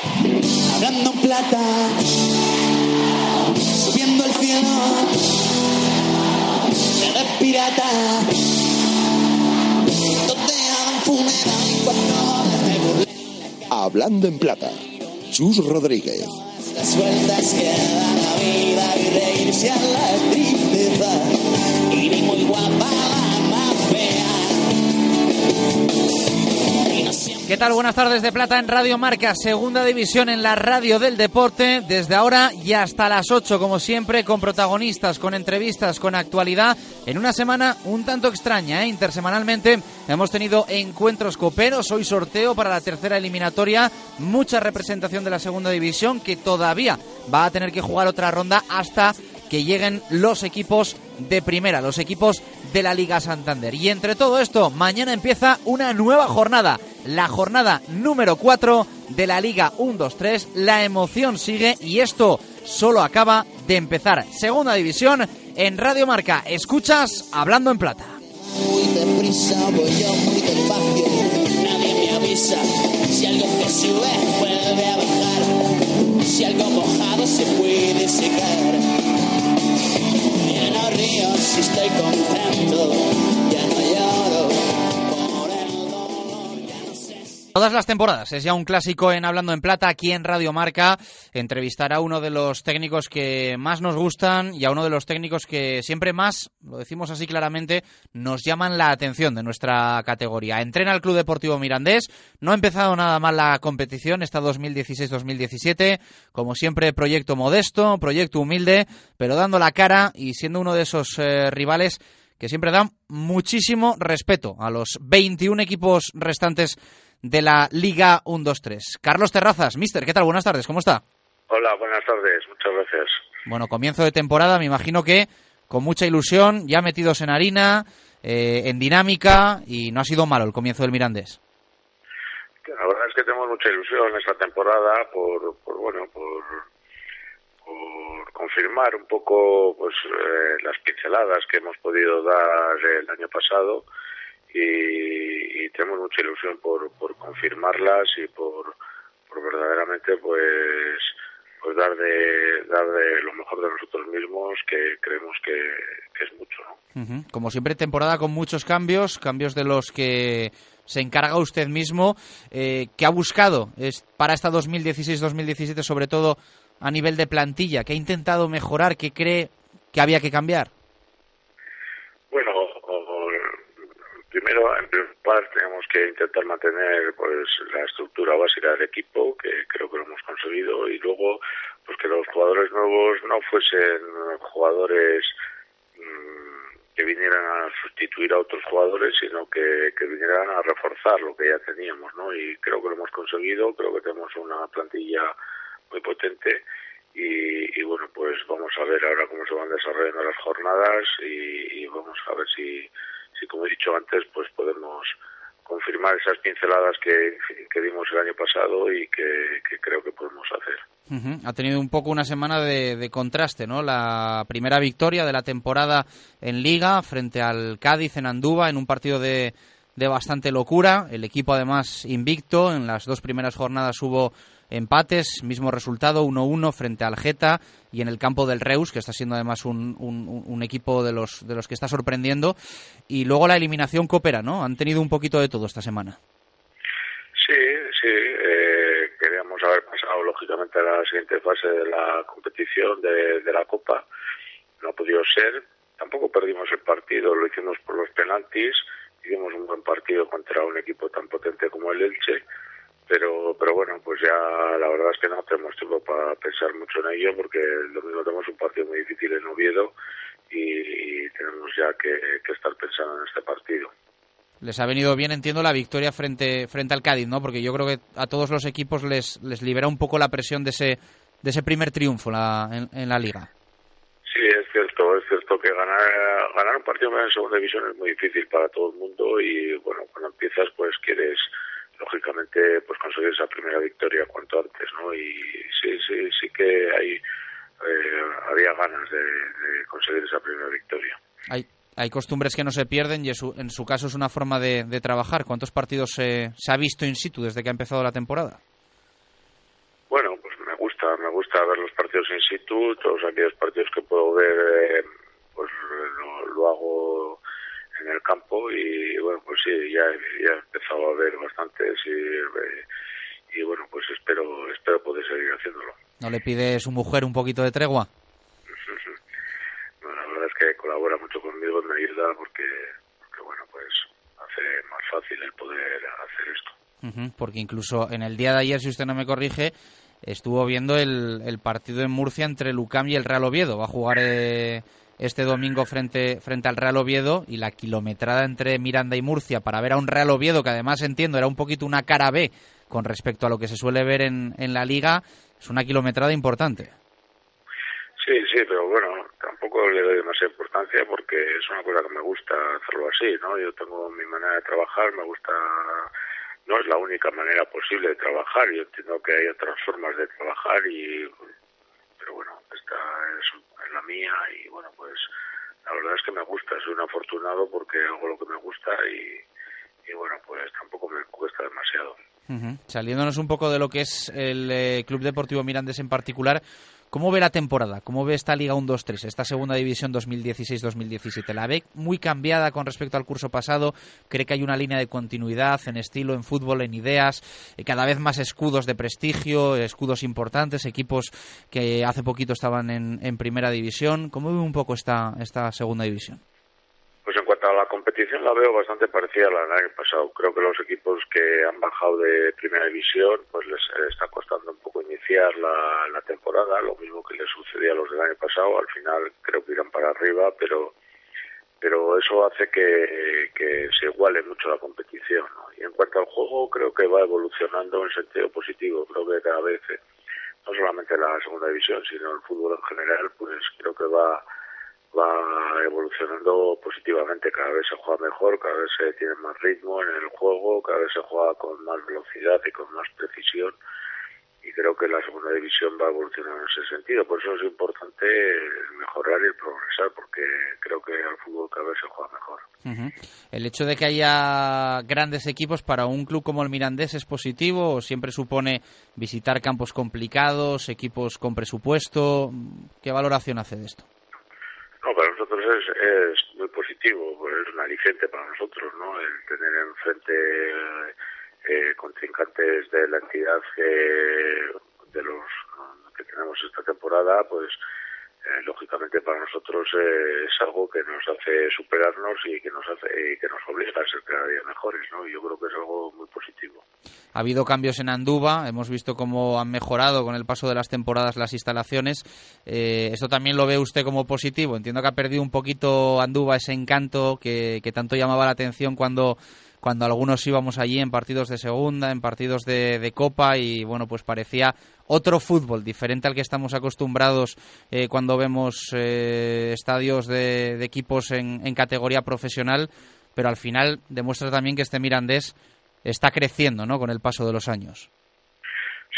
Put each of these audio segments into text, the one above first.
Hablando en plata, subiendo al cielo, eres pirata. Totean funeral y cuando me burlé Hablando en plata, Chus Rodríguez. las vueltas que da la vida y reírse a la tristeza. Tal? Buenas tardes de Plata en Radio Marca, segunda división en la radio del deporte, desde ahora y hasta las 8, como siempre, con protagonistas, con entrevistas, con actualidad, en una semana un tanto extraña, ¿eh? intersemanalmente hemos tenido encuentros coperos, hoy sorteo para la tercera eliminatoria, mucha representación de la segunda división que todavía va a tener que jugar otra ronda hasta que lleguen los equipos de primera, los equipos de la Liga Santander. Y entre todo esto, mañana empieza una nueva jornada, la jornada número 4 de la Liga 1-2-3. La emoción sigue y esto solo acaba de empezar. Segunda división en Radio Marca. Escuchas Hablando en Plata. muy deprisa, voy yo muy despacio. Nadie me avisa si algo que sube vuelve a bajar. Si algo mojado se puede secar. Ya río si estoy contento. Todas las temporadas es ya un clásico en Hablando en Plata aquí en Radio Marca. Entrevistar a uno de los técnicos que más nos gustan y a uno de los técnicos que siempre más, lo decimos así claramente, nos llaman la atención de nuestra categoría. Entrena el Club Deportivo Mirandés. No ha empezado nada mal la competición, esta 2016-2017. Como siempre, proyecto modesto, proyecto humilde, pero dando la cara y siendo uno de esos eh, rivales que siempre dan muchísimo respeto a los 21 equipos restantes de la Liga 1-2-3. Carlos Terrazas, mister, ¿qué tal? Buenas tardes, ¿cómo está? Hola, buenas tardes, muchas gracias. Bueno, comienzo de temporada, me imagino que con mucha ilusión, ya metidos en harina, eh, en dinámica, y no ha sido malo el comienzo del Mirandés. La verdad es que tenemos mucha ilusión esta temporada por, por bueno, por, por confirmar un poco pues eh, las pinceladas que hemos podido dar el año pasado y, y tenemos mucha ilusión por, por confirmarlas y por, por verdaderamente pues pues dar de dar de lo mejor de nosotros mismos que creemos que, que es mucho. Como siempre, temporada con muchos cambios, cambios de los que se encarga usted mismo. Eh, ¿Qué ha buscado es para esta 2016-2017, sobre todo a nivel de plantilla? ¿Qué ha intentado mejorar? ¿Qué cree que había que cambiar? Bueno, primero, en primer lugar, tenemos que intentar mantener pues la estructura básica del equipo, que creo que lo hemos conseguido, y luego, pues que los jugadores nuevos no fuesen jugadores mm, que vinieran a sustituir a otros jugadores, sino que, que vinieran a reforzar lo que ya teníamos, ¿no? Y creo que lo hemos conseguido, creo que tenemos una plantilla muy potente y, y bueno, pues vamos a ver ahora cómo se van desarrollando las jornadas y, y vamos a ver si, si, como he dicho antes, pues podemos confirmar esas pinceladas que, que dimos el año pasado y que, que creo que podemos hacer. Ujú. Ha tenido un poco una semana de, de contraste, ¿no? La primera victoria de la temporada en Liga frente al Cádiz en Andúba en un partido de, de bastante locura. El equipo además invicto. En las dos primeras jornadas hubo empates, mismo resultado, 1-1 frente al Geta y en el campo del Reus, que está siendo además un, equipo de los, de los que está sorprendiendo. Y luego la eliminación coopera, ¿no? Han tenido un poquito de todo esta semana. Sí, sí. eh, queríamos haber pasado lógicamente a la siguiente fase de la competición de, de la Copa. No ha podido ser. Tampoco perdimos el partido, lo hicimos por los penaltis. Hicimos un buen partido contra un equipo tan potente como el Elche. Pero, pero bueno, pues ya la verdad es que no tenemos tiempo para pensar mucho en ello porque el domingo tenemos un partido muy difícil en Oviedo y, y tenemos ya que, que estar pensando en este partido. les ha venido bien, entiendo, la victoria frente, frente al Cádiz, ¿no? Porque yo creo que a todos los equipos les, les libera un poco la presión de ese, de ese primer triunfo en, en, la liga. Sí, es cierto, es cierto que ganar, ganar un partido en segunda división es muy difícil para todo el mundo y, bueno, cuando empiezas, pues quieres lógicamente pues conseguir esa primera victoria cuanto antes no y sí sí sí que hay eh, había ganas de, de, conseguir esa primera victoria hay hay costumbres que no se pierden y en su caso es una forma de, trabajar. ¿Cuántos partidos se ha visto in situ desde que ha empezado la temporada? Bueno, pues me gusta, me gusta ver los partidos in situ, todos aquellos partidos que puedo ver, eh, pues lo, hago en el campo y bueno, pues sí, ya, ya he empezado a ver bastantes y, eh, y bueno, pues espero, espero poder seguir haciéndolo. ¿No le pide su mujer un poquito de tregua? que colabora mucho conmigo me ayuda porque, bueno, pues hace más fácil el poder hacer esto. porque incluso en el día de ayer, si usted no me corrige, estuvo viendo el, el partido en Murcia entre Lucam y el Real Oviedo. Va a jugar eh, este domingo frente, frente al Real Oviedo y la kilometrada entre Miranda y Murcia para ver a un Real Oviedo que además entiendo era un poquito una cara B con respecto a lo que se suele ver en, en la liga, es una kilometrada importante. Sí, sí, pero bueno, tampoco le doy demasiada importancia porque es una cosa que me gusta hacerlo así, ¿no? Yo tengo mi manera de trabajar, me gusta, no es la única manera posible de trabajar, yo entiendo que hay otras formas de trabajar y, pero bueno, esta es, la mía y bueno, pues la verdad es que me gusta, soy un afortunado porque hago lo que me gusta y, y bueno, pues tampoco me cuesta demasiado. Saliéndonos un poco de lo que es el eh, Club Deportivo Mirandes en particular, ¿Cómo ve la temporada? ¿Cómo ve esta Liga 1-2-3, esta segunda división 2016-2017? ¿La ve muy cambiada con respecto al curso pasado? ¿Cree que hay una línea de continuidad en estilo, en fútbol, en ideas? Eh, cada vez más escudos de prestigio, escudos importantes, equipos que hace poquito estaban en, primera división. ¿Cómo ve un poco esta, esta segunda división? La competición la veo bastante parecida a la del año pasado. Creo que los equipos que han bajado de primera división pues les está costando un poco iniciar la, temporada, lo mismo que les sucedía a los del año pasado. Al final creo que irán para arriba, pero pero eso hace que, que se iguale mucho la competición. Y en cuanto al juego, creo que va evolucionando en sentido positivo. Creo que cada vez, eh, no solamente la segunda división, sino el fútbol en general, pues creo que va va evolucionando positivamente, cada vez se juega mejor, cada vez se tiene más ritmo en el juego, cada vez se juega con más velocidad y con más precisión y creo que la segunda división va a evolucionar en ese sentido. Por eso es importante mejorar y progresar, porque creo que al fútbol cada vez se juega mejor. ¿El hecho de que haya grandes equipos para un club como el Mirandés es positivo o siempre supone visitar campos complicados, equipos con presupuesto? ¿Qué valoración hace de esto? Es muy positivo, pues es un aliciente para nosotros, ¿no? El tener enfrente eh, contrincantes de la entidad que, de los que tenemos esta temporada, pues eh, lógicamente para nosotros eh, es algo que nos hace superarnos y que nos hace que nos obliga a ser cada día mejores, ¿no? Yo creo que es algo muy positivo. Ha habido cambios en Anduba, hemos visto cómo han mejorado con el paso de las temporadas las instalaciones. Eh, ¿Esto también lo ve usted como positivo? Entiendo que ha perdido un poquito Anduba ese encanto que, que tanto llamaba la atención cuando cuando algunos íbamos allí en partidos de segunda, en partidos de, copa y bueno, pues parecía otro fútbol diferente al que estamos acostumbrados eh, cuando vemos eh, estadios de, equipos en, categoría profesional, pero al final demuestra también que este Mirandés está creciendo, ¿no? Con el paso de los años.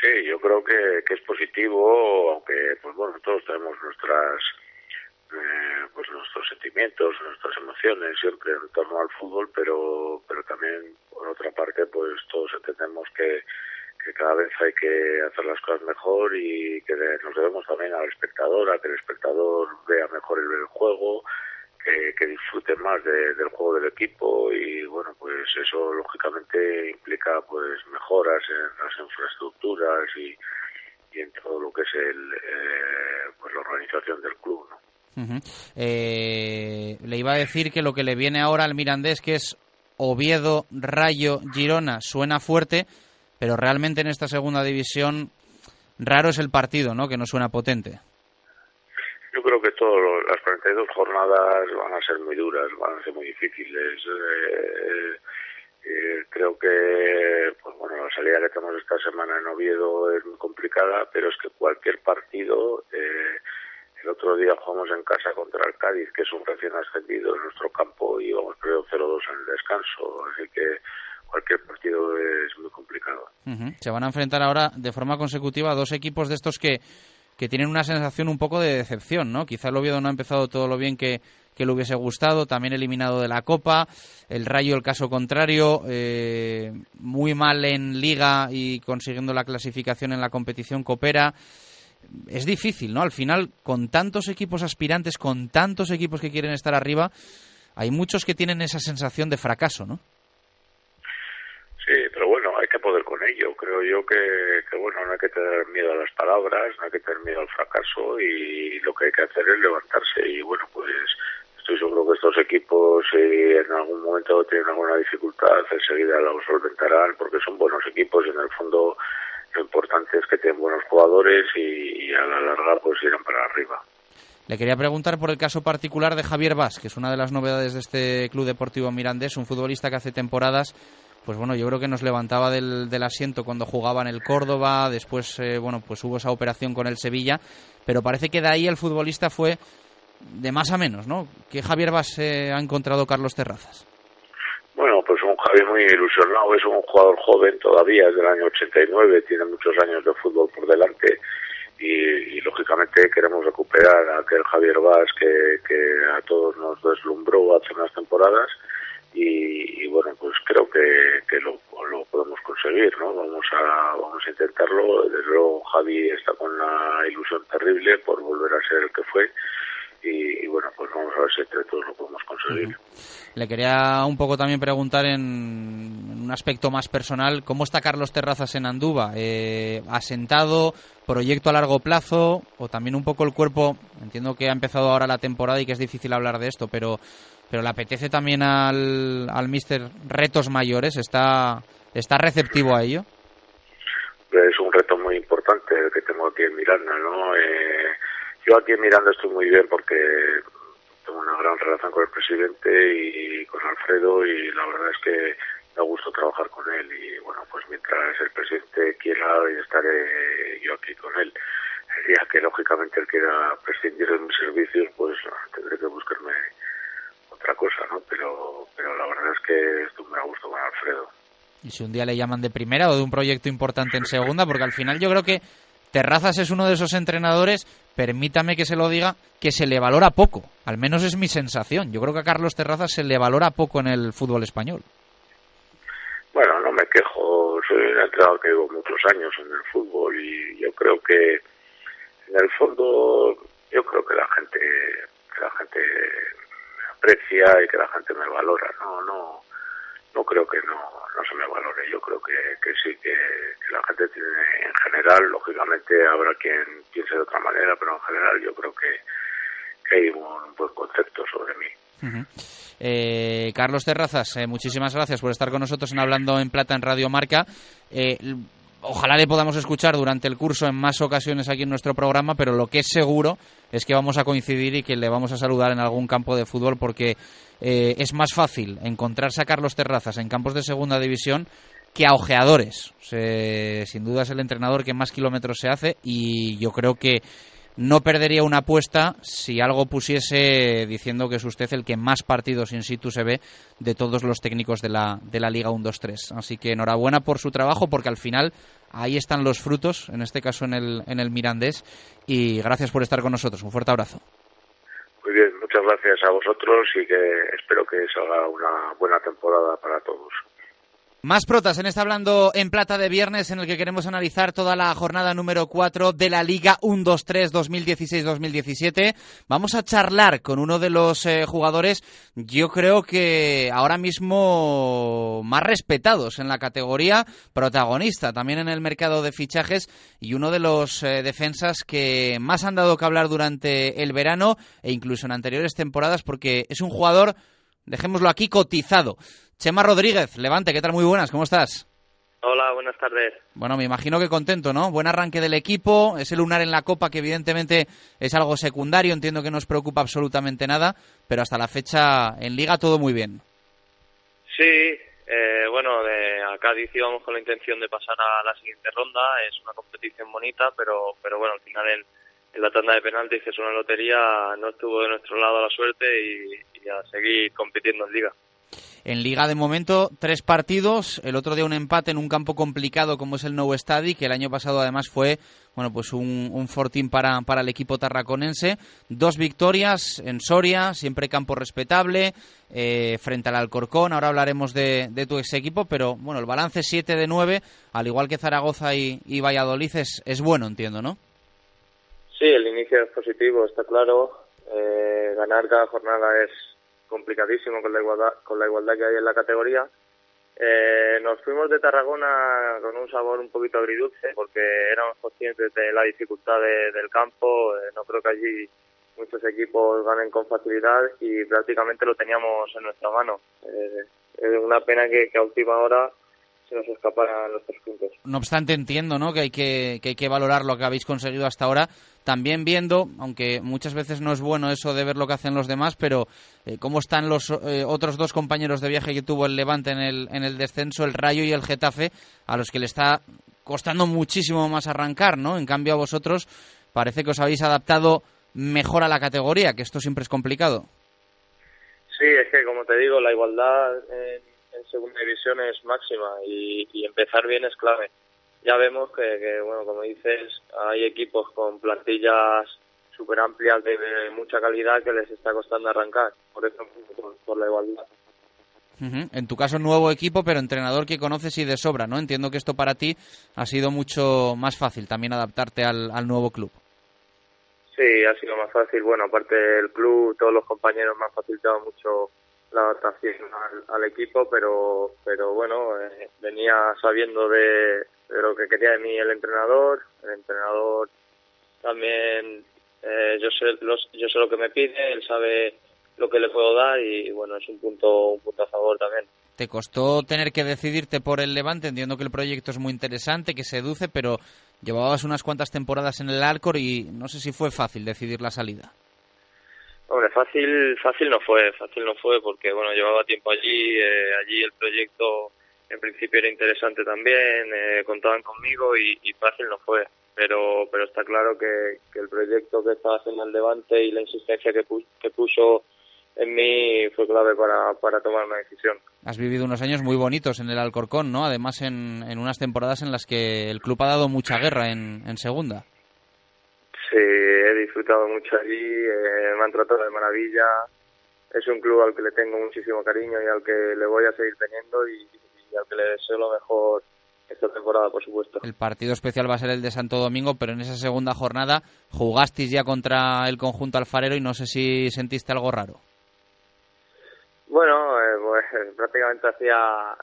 Sí, yo creo que, que es positivo, aunque pues bueno, todos tenemos nuestras eh, pues nuestros sentimientos, nuestras emociones siempre en torno al fútbol, pero, pero también por otra parte pues todos entendemos que, cada vez hay que hacer las cosas mejor y que nos debemos también al espectador, a que el espectador vea mejor el, juego, que, disfrute más del juego del equipo y bueno pues eso lógicamente implica pues mejoras en las infraestructuras y, y en todo lo que es el eh, pues la organización del club ¿no? Eh, le iba a decir que lo que le viene ahora al Mirandés, que es Oviedo, Rayo, Girona, suena fuerte, pero realmente en esta segunda división raro es el partido, ¿no? Que no suena potente. yo creo que todas las 42 jornadas van a ser muy duras, van a ser muy difíciles. Eh, eh, creo que pues bueno, la salida que tenemos esta semana en Oviedo es muy complicada, pero es que cualquier partido, eh, el otro día jugamos en casa contra el Cádiz, que es un recién ascendido en nuestro campo, y vamos perdido 0-2 en el descanso, así que cualquier partido es muy complicado. Se van a enfrentar ahora de forma consecutiva a dos equipos de estos que, que tienen una sensación un poco de decepción, ¿no? Quizá el Oviedo no ha empezado todo lo bien que, que le hubiese gustado, también eliminado de la Copa, el Rayo el caso contrario, eh, muy mal en Liga y consiguiendo la clasificación en la competición coopera. Es difícil, ¿no? Al final, con tantos equipos aspirantes, con tantos equipos que quieren estar arriba, hay muchos que tienen esa sensación de fracaso, ¿no? Sí, pero bueno, hay que poder con ello. Creo yo que, bueno, no hay que tener miedo a las palabras, no hay que tener miedo al fracaso y lo que hay que hacer es levantarse. Y bueno, pues estoy seguro que estos equipos, si en algún momento tienen alguna dificultad, enseguida la solventarán porque son buenos equipos y en el fondo lo importante es que tienen buenos jugadores y, a la larga pues irán para arriba. Le quería preguntar por el caso particular de Javier Vaz, que es una de las novedades de este Club Deportivo Mirandés, un futbolista que hace temporadas pues bueno, yo creo que nos levantaba del, asiento cuando jugaba en el Córdoba, después, eh, bueno, pues hubo esa operación con el Sevilla, pero parece que de ahí el futbolista fue de más a menos, ¿no? ¿Qué Javier Vaz ha encontrado Carlos Terrazas? Javier muy ilusionado, es un jugador joven todavía, es del año 89, tiene muchos años de fútbol por delante y, lógicamente queremos recuperar a aquel Javier Vaz que, a todos nos deslumbró hace unas temporadas y, bueno pues creo que, lo, podemos conseguir no vamos a vamos a intentarlo. Desde luego Javi está con una ilusión terrible por volver a ser el que fue y, bueno pues vamos a ver si entre todos lo podemos conseguir. Le quería un poco también preguntar en, un aspecto más personal cómo está Carlos Terrazas en Andúba eh, asentado proyecto a largo plazo o también un poco el cuerpo entiendo que ha empezado ahora la temporada y que es difícil hablar de esto pero pero le apetece también al, al mister retos mayores, ¿está, está receptivo a ello? Es un reto muy importante el que tengo aquí en Miranda, ¿no? Eh, yo aquí en Miranda estoy muy bien porque tengo una gran relación con el presidente y con Alfredo y la verdad es que me gusta trabajar con él y bueno, pues mientras el presidente quiera estaré yo aquí con él. El día que lógicamente él quiera prescindir de mis servicios, pues tendré que buscarme otra cosa, ¿no? Pero, pero la verdad es que esto me ha gustado con Alfredo. ¿Y si un día le llaman de primera o de un proyecto importante en segunda? Porque al final yo creo que Terrazas es uno de esos entrenadores, permítame que se lo diga, que se le valora poco. Al menos es mi sensación. Yo creo que a Carlos Terrazas se le valora poco en el fútbol español. Bueno, no me quejo. Soy un entrenador que llevo muchos años en el fútbol y yo creo que en el fondo yo creo que la gente que la gente aprecia y que la gente me valora. No, no, no creo que no, no se me valore. Yo creo que, que sí, que, la gente tiene, en general, lógicamente habrá quien piense de otra manera, pero en general yo creo que, que hay un buen concepto sobre mí. eh, Carlos Terrazas, eh, muchísimas gracias por estar con nosotros en Hablando en Plata en Radio Marca. Eh, ojalá le podamos escuchar durante el curso en más ocasiones aquí en nuestro programa, pero lo que es seguro es que vamos a coincidir y que le vamos a saludar en algún campo de fútbol porque eh, es más fácil encontrarse a Carlos Terrazas en campos de segunda división que a ojeadores. sin duda es el entrenador que más kilómetros se hace y yo creo que no perdería una apuesta si algo pusiese diciendo que es usted el que más partidos in situ se ve de todos los técnicos de la, de la Liga 1-2-3. Así que enhorabuena por su trabajo porque al final ahí están los frutos, en este caso en el, en el Mirandés. Y gracias por estar con nosotros. Un fuerte abrazo. Muy bien, muchas gracias a vosotros y que espero que salga una buena temporada para todos. Más protas en este Hablando en Plata de Viernes, en el que queremos analizar toda la jornada número 4 de la Liga 1-2-3 2016-2017. Vamos a charlar con uno de los eh, jugadores, yo creo que ahora mismo más respetados en la categoría, protagonista también en el mercado de fichajes y uno de los eh, defensas que más han dado que hablar durante el verano e incluso en anteriores temporadas, porque es un jugador, dejémoslo aquí, cotizado Chema Rodríguez, Levante, ¿qué tal? Muy buenas, ¿cómo estás? Hola, buenas tardes. Bueno, me imagino que contento, ¿no? Buen arranque del equipo, ese lunar en la Copa que evidentemente es algo secundario, entiendo que no os preocupa absolutamente nada, pero hasta la fecha en Liga todo muy bien. Sí, eh, bueno, de a Cádiz íbamos con la intención de pasar a la siguiente ronda, es una competición bonita, pero, pero bueno, al final en, en la tanda de penaltis, que es una lotería, no estuvo de nuestro lado la suerte y, y a seguir compitiendo en Liga. En Liga de momento, tres partidos. El otro día un empate en un campo complicado como es el Nou Stadi, que el año pasado además fue bueno pues un, un fortín para, para el equipo tarraconense. Dos victorias en Soria, siempre campo respetable, eh, frente al Alcorcón. Ahora hablaremos de, de, tu ex equipo, pero bueno, el balance 7 de 9, al igual que Zaragoza y, y Valladolid, es, es, bueno, entiendo, ¿no? Sí, el inicio es positivo, está claro. Eh, ganar cada jornada es complicadísimo con la igualdad, con la igualdad que hay en la categoría. Eh, nos fuimos de Tarragona con un sabor un poquito agridulce porque éramos conscientes de la dificultad de, del campo. Eh, no creo que allí muchos equipos ganen con facilidad y prácticamente lo teníamos en nuestra mano. Eh, es una pena que, que a última hora se nos escaparan los tres puntos. No obstante, entiendo ¿no? que, hay que, que hay que valorar lo que habéis conseguido hasta ahora, también viendo, aunque muchas veces no es bueno eso de ver lo que hacen los demás, pero eh, cómo están los eh, otros dos compañeros de viaje que tuvo el Levante en el, en el descenso, el Rayo y el Getafe, a los que le está costando muchísimo más arrancar, ¿no? En cambio a vosotros parece que os habéis adaptado mejor a la categoría, que esto siempre es complicado. Sí, es que como te digo, la igualdad en, segunda división es máxima y, empezar bien es clave. Ya vemos que, que, bueno, como dices, hay equipos con plantillas súper amplias de, de, mucha calidad que les está costando arrancar, por eso, por, por la igualdad. Uh -huh. En tu caso, nuevo equipo, pero entrenador que conoces y de sobra, ¿no? Entiendo que esto para ti ha sido mucho más fácil también adaptarte al, al nuevo club. Sí, ha sido más fácil. Bueno, aparte del club, todos los compañeros me han facilitado mucho la adaptación al, al equipo, pero pero bueno, eh, venía sabiendo de, de, lo que quería de mí el entrenador, el entrenador también, eh, yo sé los, yo sé lo que me pide, él sabe lo que le puedo dar y bueno, es un punto un punto a favor también. ¿Te costó tener que decidirte por el Levante? Entiendo que el proyecto es muy interesante, que seduce, pero llevabas unas cuantas temporadas en el Alcor y no sé si fue fácil decidir la salida. Hombre, fácil, fácil no fue, fácil no fue porque bueno, llevaba tiempo allí, eh, allí el proyecto en principio era interesante también, eh, contaban conmigo y, y, fácil no fue, pero pero está claro que, que el proyecto que estaba haciendo el Levante y la insistencia que, pu que puso en mí fue clave para, para tomar una decisión. Has vivido unos años muy bonitos en el Alcorcón, ¿no? Además en, en unas temporadas en las que el club ha dado mucha guerra en, en segunda. Sí, he disfrutado mucho allí, eh, me han tratado de maravilla. Es un club al que le tengo muchísimo cariño y al que le voy a seguir teniendo y, y al que le deseo lo mejor esta temporada, por supuesto. El partido especial va a ser el de Santo Domingo, pero en esa segunda jornada jugasteis ya contra el conjunto alfarero y no sé si sentiste algo raro. Bueno, eh, pues prácticamente hacía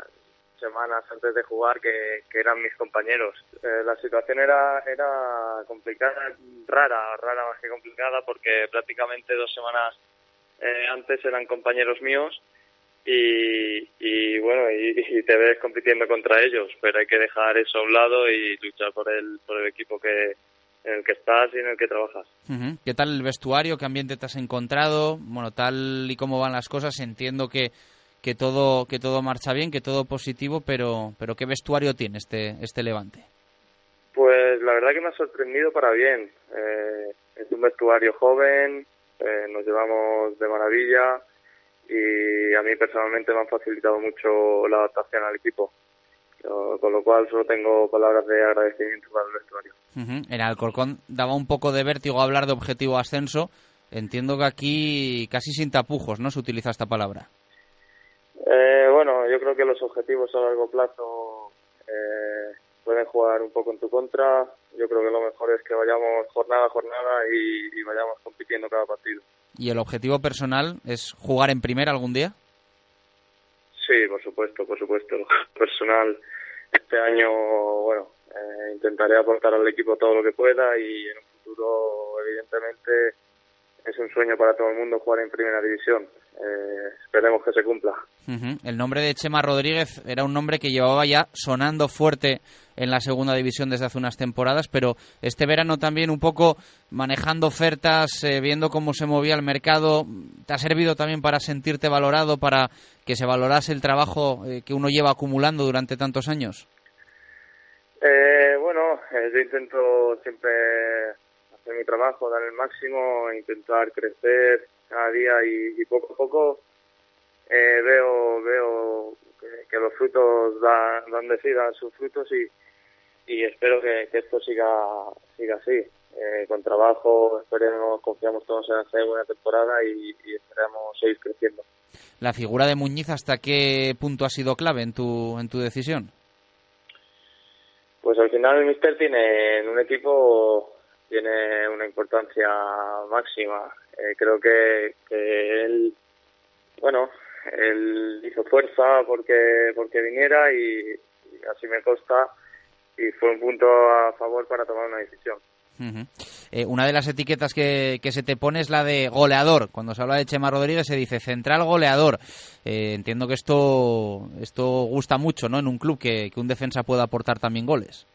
semanas antes de jugar que, que eran mis compañeros. Eh, la situación era era complicada, rara, rara más que complicada, porque prácticamente dos semanas eh, antes eran compañeros míos y, y bueno, y, y, te ves compitiendo contra ellos, pero hay que dejar eso a un lado y luchar por el, por el equipo que, en el que estás y en el que trabajas. ¿Qué tal el vestuario? ¿Qué ambiente te has encontrado? Bueno, tal y cómo van las cosas, entiendo que que todo que todo marcha bien, que todo positivo, pero pero qué vestuario tiene este este Levante. Pues la verdad que me ha sorprendido para bien. Eh, es un vestuario joven, eh, nos llevamos de maravilla y a mí personalmente me han facilitado mucho la adaptación al equipo. Con lo cual solo tengo palabras de agradecimiento para el vestuario. Uh -huh. En Alcorcón daba un poco de vértigo hablar de objetivo ascenso. Entiendo que aquí casi sin tapujos, ¿no? Se utiliza esta palabra. Eh, bueno, yo creo que los objetivos a largo plazo eh, pueden jugar un poco en tu contra. Yo creo que lo mejor es que vayamos jornada a jornada y, y vayamos compitiendo cada partido. ¿Y el objetivo personal es jugar en primera algún día? Sí, por supuesto, por supuesto. Personal, este año, bueno, eh, intentaré aportar al equipo todo lo que pueda y en un futuro, evidentemente, es un sueño para todo el mundo jugar en primera división. Eh, esperemos que se cumpla. El nombre de Chema Rodríguez era un nombre que llevaba ya sonando fuerte en la segunda división desde hace unas temporadas, pero este verano también un poco manejando ofertas, eh, viendo cómo se movía el mercado, ¿te ha servido también para sentirte valorado, para que se valorase el trabajo eh, que uno lleva acumulando durante tantos años? bueno, yo intento siempre hacer mi trabajo, dar el máximo, intentar crecer cada día y poco a poco eh, veo veo que, los frutos dan, dan de sí, dan sus frutos y, y espero que, esto siga siga así. Eh, con trabajo, esperemos, confiamos todos en hacer buena temporada y, y esperamos seguir creciendo. ¿La figura de Muñiz hasta qué punto ha sido clave en tu, en tu decisión? Pues al final el Mister tiene en un equipo tiene una importancia máxima. Eh, creo que, que él, bueno, él hizo fuerza porque, porque viniera y, así me consta y fue un punto a favor para tomar una decisión. Eh, una de las etiquetas que, que, se te pone es la de goleador. Cuando se habla de Chema Rodríguez se dice central goleador. Eh, entiendo que esto, esto gusta mucho ¿no? en un club que, que un defensa pueda aportar también goles.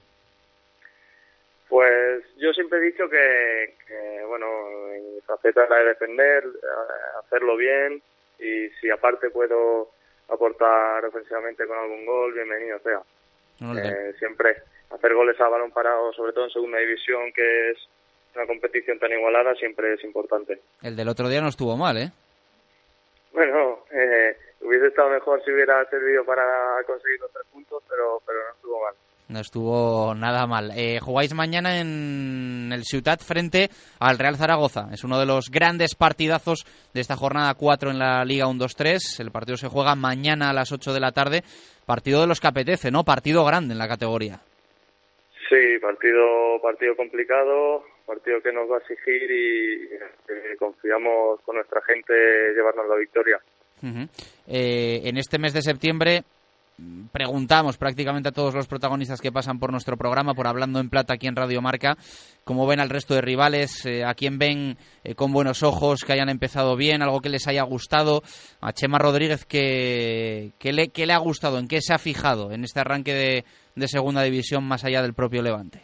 Pues yo siempre he dicho que, que bueno, mi faceta era de defender, eh, hacerlo bien y si aparte puedo aportar ofensivamente con algún gol, bienvenido sea. Eh, siempre hacer goles a balón parado, sobre todo en segunda división, que es una competición tan igualada, siempre es importante. El del otro día no estuvo mal, ¿eh? Bueno, eh, hubiese estado mejor si hubiera servido para conseguir los tres puntos, pero, pero no estuvo mal. No estuvo nada mal. Eh, jugáis mañana en el Ciutat frente al Real Zaragoza. Es uno de los grandes partidazos de esta jornada 4 en la Liga 1-2-3. El partido se juega mañana a las 8 de la tarde. Partido de los que apetece, ¿no? Partido grande en la categoría. Sí, partido, partido complicado, partido que nos va a exigir y confiamos con nuestra gente llevarnos la victoria. Eh, en este mes de septiembre preguntamos prácticamente a todos los protagonistas que pasan por nuestro programa, por Hablando en Plata aquí en Radio Marca, cómo ven al resto de rivales, eh, a quién ven eh, con buenos ojos, que hayan empezado bien, algo que les haya gustado. A Chema Rodríguez, ¿qué, le, le ha gustado? ¿En qué se ha fijado en este arranque de, de segunda división más allá del propio Levante?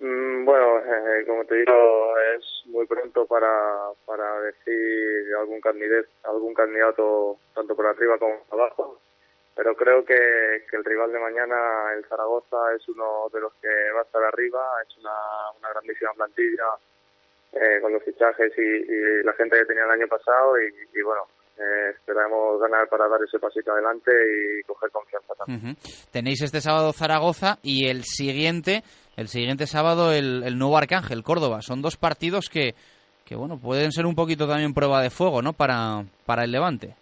Mm, bueno, eh, como te digo, es muy pronto para, para decir algún candidato, algún candidato tanto por arriba como por abajo pero creo que, el rival de mañana, el Zaragoza, es uno de los que va a estar arriba, es una, una grandísima plantilla eh, con los fichajes y, la gente que tenía el año pasado y, bueno, eh, esperamos ganar para dar ese pasito adelante y coger confianza también. Tenéis este sábado Zaragoza y el siguiente, el siguiente sábado el, el nuevo Arcángel, Córdoba. Son dos partidos que, que bueno, pueden ser un poquito también prueba de fuego, ¿no? Para, para el Levante.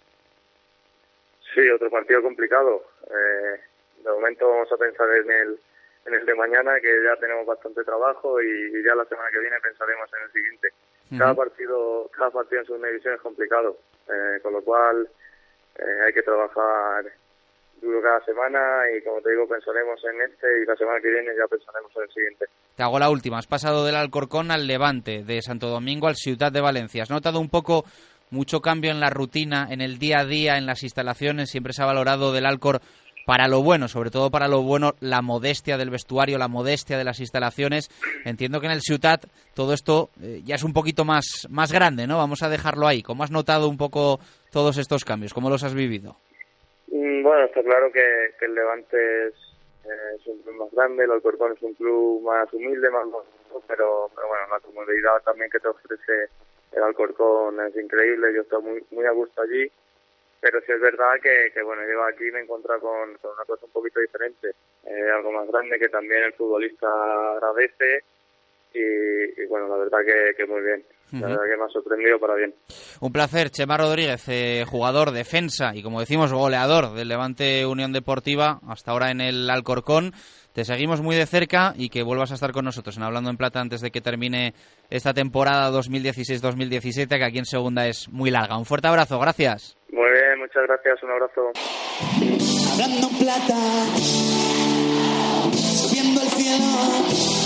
Sí, otro partido complicado. Eh, de momento vamos a pensar en el, en el de mañana, que ya tenemos bastante trabajo y, ya la semana que viene pensaremos en el siguiente. Cada partido, cada partido en segunda división es complicado, eh, con lo cual eh, hay que trabajar duro cada semana y como te digo pensaremos en este y la semana que viene ya pensaremos en el siguiente. Te hago la última. Has pasado del Alcorcón al Levante, de Santo Domingo al Ciudad de Valencia. ¿Has notado un poco mucho cambio en la rutina, en el día a día, en las instalaciones. Siempre se ha valorado del Alcor para lo bueno, sobre todo para lo bueno, la modestia del vestuario, la modestia de las instalaciones. Entiendo que en el Ciutat todo esto eh, ya es un poquito más, más grande, ¿no? Vamos a dejarlo ahí. ¿Cómo has notado un poco todos estos cambios? ¿Cómo los has vivido? Mm, bueno, está claro que, el Levante es, un club más grande, el Alcorcón es un club más humilde, más pero, pero bueno, la comodidad también que te ofrece el Alcorcón es increíble, yo estoy muy, muy a gusto allí, pero sí es verdad que, que bueno, llego aquí y me encuentro con, una cosa un poquito diferente, eh, algo más grande que también el futbolista agradece y, bueno, la verdad que, muy bien. La verdad que me ha sorprendido para bien. Un placer, Chema Rodríguez, eh, jugador, defensa y como decimos, goleador del Levante Unión Deportiva, hasta ahora en el Alcorcón. Te seguimos muy de cerca y que vuelvas a estar con nosotros en Hablando en Plata antes de que termine esta temporada 2016-2017, que aquí en segunda es muy larga. Un fuerte abrazo, gracias. Muy bien, muchas gracias, un abrazo. Hablando en Plata, subiendo el cielo,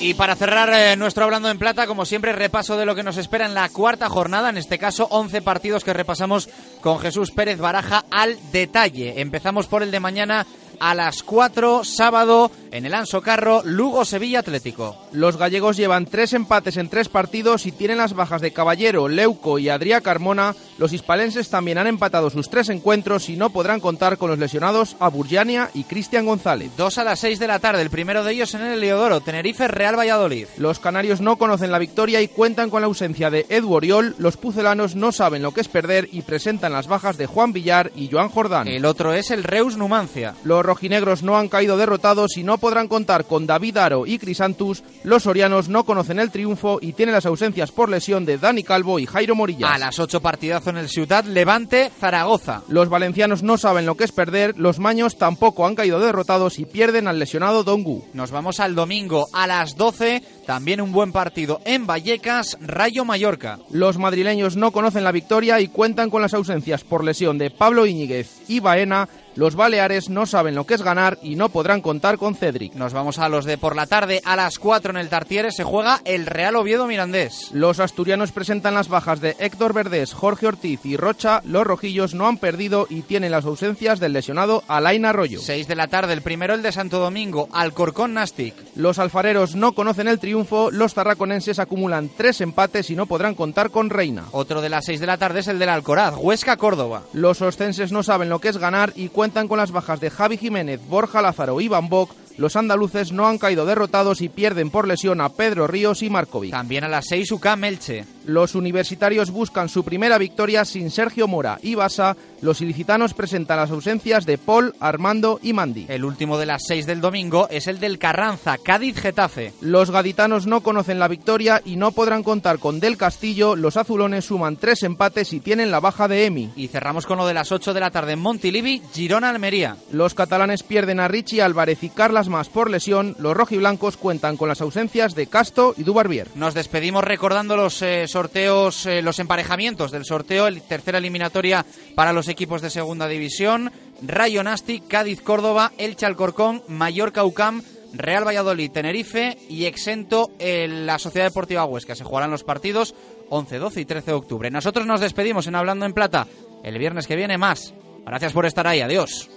Y para cerrar eh, nuestro Hablando en Plata, como siempre, repaso de lo que nos espera en la cuarta jornada, en este caso 11 partidos que repasamos con Jesús Pérez Baraja al detalle. Empezamos por el de mañana a las 4, sábado, en el Anso Carro, Lugo-Sevilla Atlético. Los gallegos llevan tres empates en tres partidos y tienen las bajas de Caballero, Leuco y Adrià Carmona. Los hispalenses también han empatado sus tres encuentros y no podrán contar con los lesionados a Burjania y Cristian González. Dos a las 6 de la tarde, el primero de ellos en el Heliodoro, Tenerife-Real Valladolid. Los canarios no conocen la victoria y cuentan con la ausencia de Edu Oriol. Los pucelanos no saben lo que es perder y presentan las bajas de Juan Villar y Joan Jordán. El otro es el Reus Numancia. Los rojinegros no han caído derrotados y no podrán contar con David Aro y Crisantus. Los sorianos no conocen el triunfo y tienen las ausencias por lesión de Dani Calvo y Jairo Morillas. A las 8 partidazo en el Ciudad Levante Zaragoza. Los valencianos no saben lo que es perder, los maños tampoco han caído derrotados y pierden al lesionado Dongu. Nos vamos al domingo a las 12, también un buen partido en Vallecas, Rayo Mallorca. Los madrileños no conocen la victoria y cuentan con las ausencias por lesión de Pablo Íñiguez y Baena. Los baleares no saben lo que es ganar y no podrán contar con Cedric. Nos vamos a los de por la tarde a las 4 en el Tartiere se juega el Real Oviedo Mirandés. Los asturianos presentan las bajas de Héctor Verdés, Jorge Ortiz y Rocha. Los rojillos no han perdido y tienen las ausencias del lesionado Alain Arroyo. 6 de la tarde, el primero el de Santo Domingo, Alcorcón Nastic. Los alfareros no conocen el triunfo, los tarraconenses acumulan tres empates y no podrán contar con Reina. Otro de las 6 de la tarde es el del Alcoraz, Huesca Córdoba. Los ostenses no saben lo que es ganar y cuentan con las bajas de Javi Jiménez, Borja Lázaro y Van Bock, los andaluces no han caído derrotados y pierden por lesión a Pedro Ríos y Markovic. También a las 6 UCAM Elche. Los universitarios buscan su primera victoria sin Sergio Mora y Basa. Los ilicitanos presentan las ausencias de Paul, Armando y Mandi. El último de las 6 del domingo es el del Carranza, Cádiz-Getafe. Los gaditanos no conocen la victoria y no podrán contar con Del Castillo. Los azulones suman tres empates y tienen la baja de Emi. Y cerramos con lo de las 8 de la tarde en Montilivi, Girona-Almería. Los catalanes pierden a Richie Álvarez y Carlas más por lesión. Los rojiblancos cuentan con las ausencias de Casto y Dubarbier. Nos despedimos recordando los eh, sorteos, eh, los emparejamientos del sorteo, el tercera eliminatoria para los equipos de segunda división. Rayo Nasti, Cádiz Córdoba, Elche Alcorcón, Mallorca UCAM, Real Valladolid Tenerife y exento en la Sociedad Deportiva Huesca. Se jugarán los partidos 11, 12 y 13 de octubre. Nosotros nos despedimos en Hablando en Plata. El viernes que viene más. Gracias por estar ahí. Adiós.